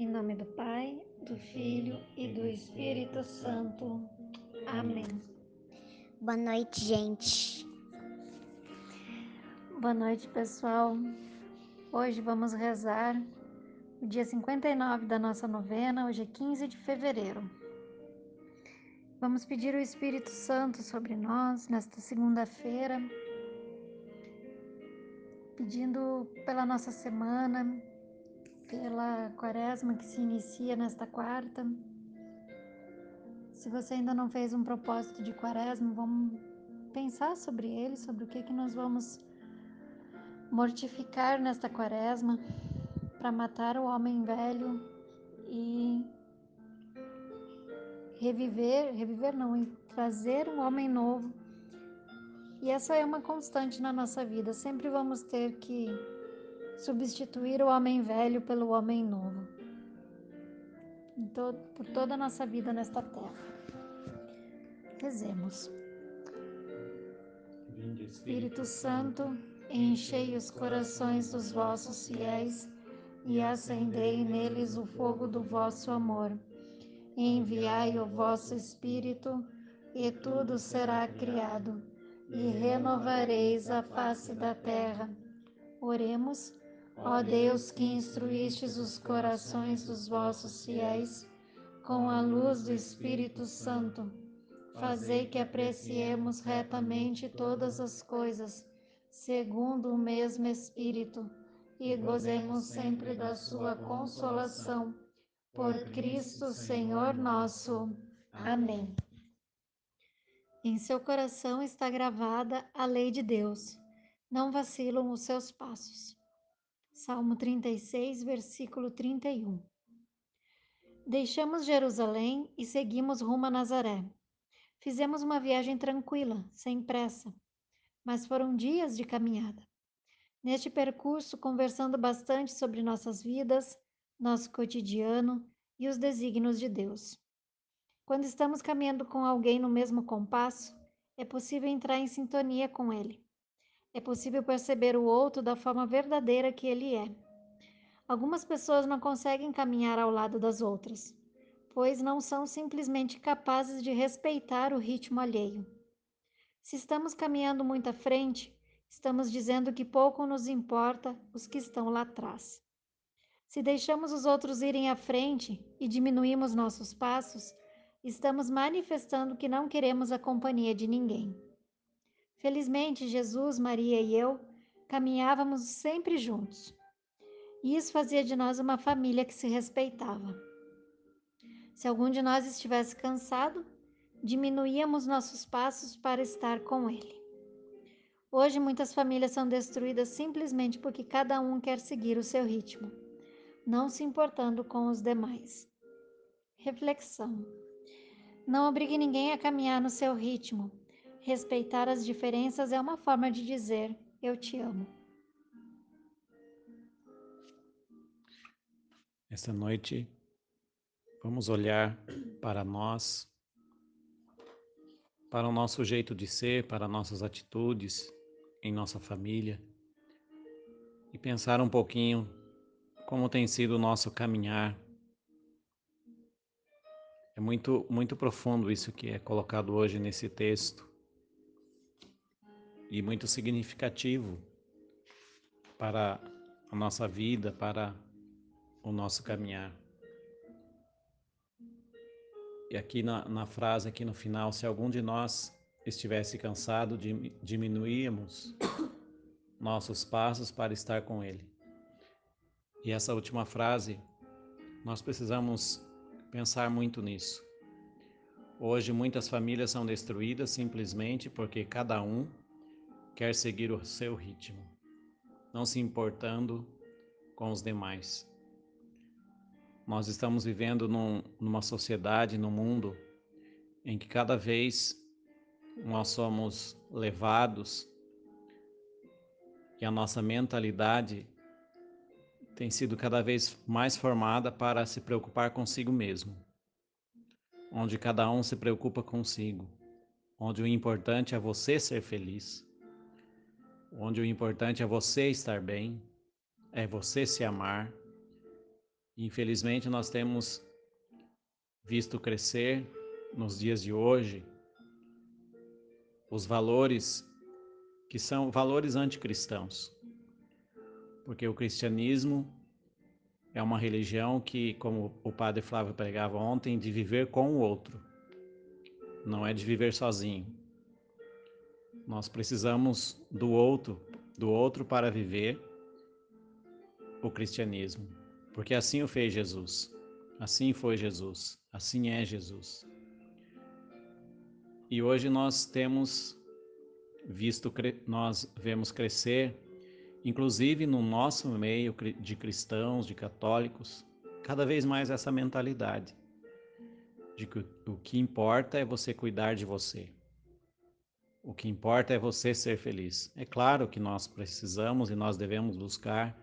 Em nome do Pai, do Filho e do Espírito Santo. Amém. Boa noite, gente. Boa noite, pessoal. Hoje vamos rezar o dia 59 da nossa novena, hoje é 15 de fevereiro. Vamos pedir o Espírito Santo sobre nós nesta segunda-feira, pedindo pela nossa semana, pela quaresma que se inicia nesta quarta. Se você ainda não fez um propósito de quaresma, vamos pensar sobre ele, sobre o que, que nós vamos mortificar nesta quaresma para matar o homem velho e reviver, reviver não, e trazer um homem novo. E essa é uma constante na nossa vida, sempre vamos ter que substituir o homem velho pelo homem novo. Todo, por toda a nossa vida nesta terra. Rezemos. Espírito Santo, enchei os corações dos vossos fiéis e acendei neles o fogo do vosso amor. Enviai o vosso Espírito, e tudo será criado, e renovareis a face da terra. Oremos Ó Deus, que instruístes os corações dos vossos fiéis com a luz do Espírito Santo, fazei que apreciemos retamente todas as coisas, segundo o mesmo Espírito, e gozemos sempre da sua consolação. Por Cristo Senhor nosso. Amém. Em seu coração está gravada a lei de Deus. Não vacilam os seus passos. Salmo 36, versículo 31. Deixamos Jerusalém e seguimos rumo a Nazaré. Fizemos uma viagem tranquila, sem pressa, mas foram dias de caminhada. Neste percurso, conversando bastante sobre nossas vidas, nosso cotidiano e os desígnios de Deus. Quando estamos caminhando com alguém no mesmo compasso, é possível entrar em sintonia com ele é possível perceber o outro da forma verdadeira que ele é. Algumas pessoas não conseguem caminhar ao lado das outras, pois não são simplesmente capazes de respeitar o ritmo alheio. Se estamos caminhando muito à frente, estamos dizendo que pouco nos importa os que estão lá atrás. Se deixamos os outros irem à frente e diminuímos nossos passos, estamos manifestando que não queremos a companhia de ninguém. Felizmente, Jesus, Maria e eu caminhávamos sempre juntos. E isso fazia de nós uma família que se respeitava. Se algum de nós estivesse cansado, diminuíamos nossos passos para estar com ele. Hoje, muitas famílias são destruídas simplesmente porque cada um quer seguir o seu ritmo, não se importando com os demais. Reflexão: Não obrigue ninguém a caminhar no seu ritmo, Respeitar as diferenças é uma forma de dizer eu te amo. Esta noite vamos olhar para nós, para o nosso jeito de ser, para nossas atitudes em nossa família e pensar um pouquinho como tem sido o nosso caminhar. É muito muito profundo isso que é colocado hoje nesse texto e muito significativo para a nossa vida, para o nosso caminhar. E aqui na, na frase, aqui no final, se algum de nós estivesse cansado, diminuíamos nossos passos para estar com Ele. E essa última frase, nós precisamos pensar muito nisso. Hoje muitas famílias são destruídas simplesmente porque cada um quer seguir o seu ritmo, não se importando com os demais. Nós estamos vivendo num, numa sociedade, num mundo, em que cada vez nós somos levados e a nossa mentalidade tem sido cada vez mais formada para se preocupar consigo mesmo, onde cada um se preocupa consigo, onde o importante é você ser feliz onde o importante é você estar bem, é você se amar Infelizmente, nós temos visto crescer nos dias de hoje os valores que são valores anticristãos. Porque o cristianismo é uma religião que, como o padre Flávio pregava ontem, de viver com o outro, não é de viver sozinho. Nós precisamos do outro, do outro para viver o cristianismo, porque assim o fez Jesus, assim foi Jesus, assim é Jesus. E hoje nós temos visto, nós vemos crescer, inclusive no nosso meio de cristãos, de católicos, cada vez mais essa mentalidade de que o que importa é você cuidar de você. O que importa é você ser feliz. É claro que nós precisamos e nós devemos buscar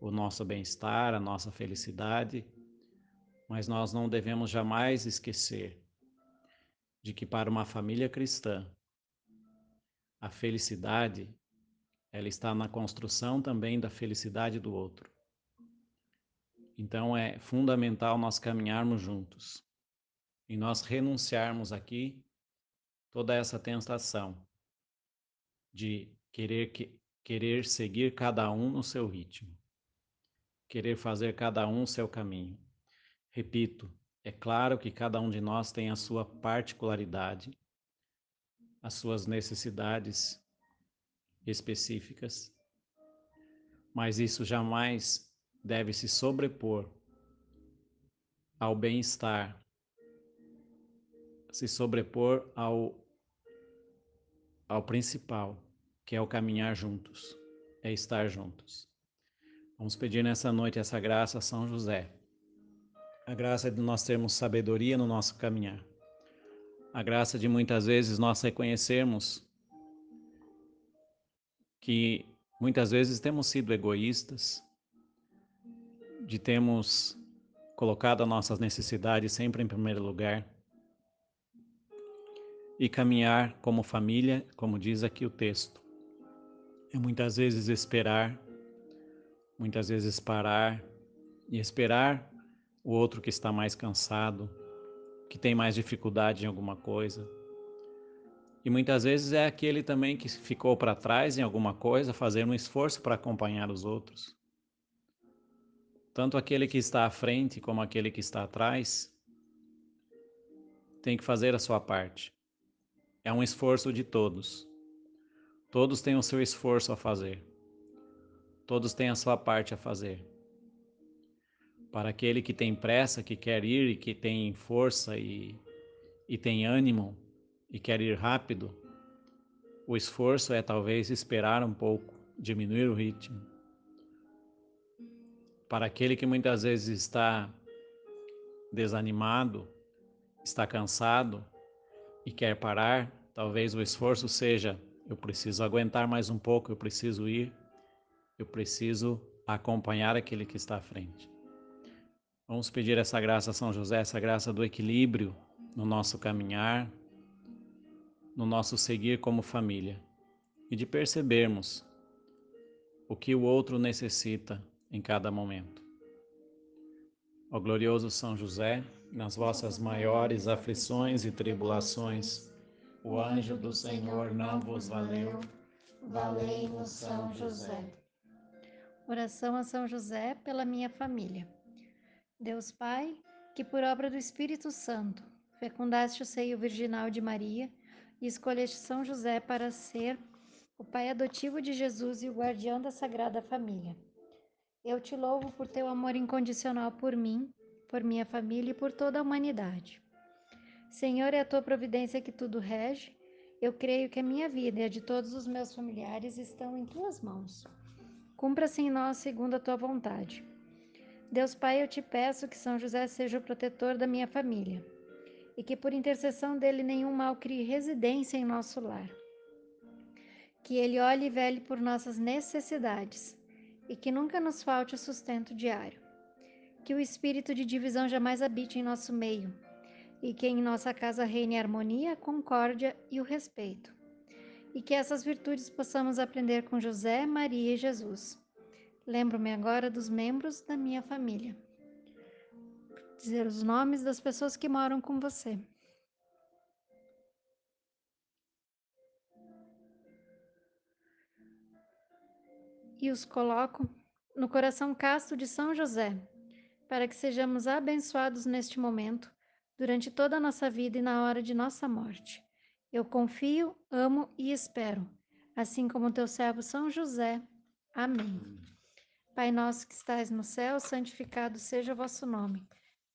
o nosso bem-estar, a nossa felicidade, mas nós não devemos jamais esquecer de que para uma família cristã, a felicidade ela está na construção também da felicidade do outro. Então é fundamental nós caminharmos juntos e nós renunciarmos aqui toda essa tentação de querer que, querer seguir cada um no seu ritmo querer fazer cada um seu caminho. Repito, é claro que cada um de nós tem a sua particularidade, as suas necessidades específicas, mas isso jamais deve se sobrepor ao bem-estar, se sobrepor ao, ao principal, que é o caminhar juntos, é estar juntos. Vamos pedir nessa noite essa graça a São José. A graça de nós termos sabedoria no nosso caminhar. A graça de muitas vezes nós reconhecermos que muitas vezes temos sido egoístas, de termos colocado as nossas necessidades sempre em primeiro lugar e caminhar como família, como diz aqui o texto. É muitas vezes esperar Muitas vezes parar e esperar o outro que está mais cansado, que tem mais dificuldade em alguma coisa. E muitas vezes é aquele também que ficou para trás em alguma coisa, fazer um esforço para acompanhar os outros. Tanto aquele que está à frente como aquele que está atrás tem que fazer a sua parte. É um esforço de todos. Todos têm o seu esforço a fazer. Todos têm a sua parte a fazer. Para aquele que tem pressa, que quer ir e que tem força e, e tem ânimo e quer ir rápido, o esforço é talvez esperar um pouco, diminuir o ritmo. Para aquele que muitas vezes está desanimado, está cansado e quer parar, talvez o esforço seja: eu preciso aguentar mais um pouco, eu preciso ir eu preciso acompanhar aquele que está à frente. Vamos pedir essa graça a São José, essa graça do equilíbrio no nosso caminhar, no nosso seguir como família e de percebermos o que o outro necessita em cada momento. Ó glorioso São José, nas vossas maiores aflições e tribulações, o anjo do Senhor não vos valeu, valei-vos São José. Oração a São José pela minha família. Deus Pai, que por obra do Espírito Santo fecundaste o seio virginal de Maria e escolheste São José para ser o pai adotivo de Jesus e o guardião da Sagrada Família. Eu te louvo por teu amor incondicional por mim, por minha família e por toda a humanidade. Senhor, é a tua providência que tudo rege. Eu creio que a minha vida e a de todos os meus familiares estão em tuas mãos. Cumpra-se em nós segundo a tua vontade. Deus Pai, eu te peço que São José seja o protetor da minha família e que por intercessão dele nenhum mal crie residência em nosso lar. Que ele olhe e vele por nossas necessidades e que nunca nos falte o sustento diário. Que o espírito de divisão jamais habite em nosso meio e que em nossa casa reine a harmonia, a concórdia e o respeito e que essas virtudes possamos aprender com José, Maria e Jesus. Lembro-me agora dos membros da minha família. dizer os nomes das pessoas que moram com você. E os coloco no coração casto de São José, para que sejamos abençoados neste momento, durante toda a nossa vida e na hora de nossa morte. Eu confio, amo e espero, assim como teu servo São José. Amém. Pai nosso que estais no céu, santificado seja o vosso nome.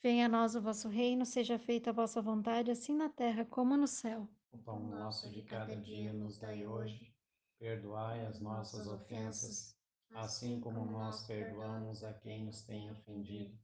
Venha a nós o vosso reino, seja feita a vossa vontade, assim na terra como no céu. O pão nosso de cada dia nos dai hoje. Perdoai as nossas ofensas, assim como nós perdoamos a quem nos tem ofendido.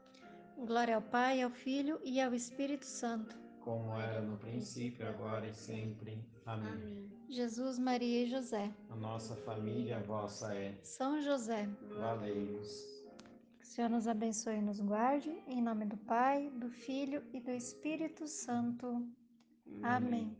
Glória ao Pai, ao Filho e ao Espírito Santo. Como era no princípio, agora e sempre. Amém. Amém. Jesus, Maria e José. A nossa família vossa é. São José. Valei-nos. Que o Senhor nos abençoe e nos guarde. Em nome do Pai, do Filho e do Espírito Santo. Amém.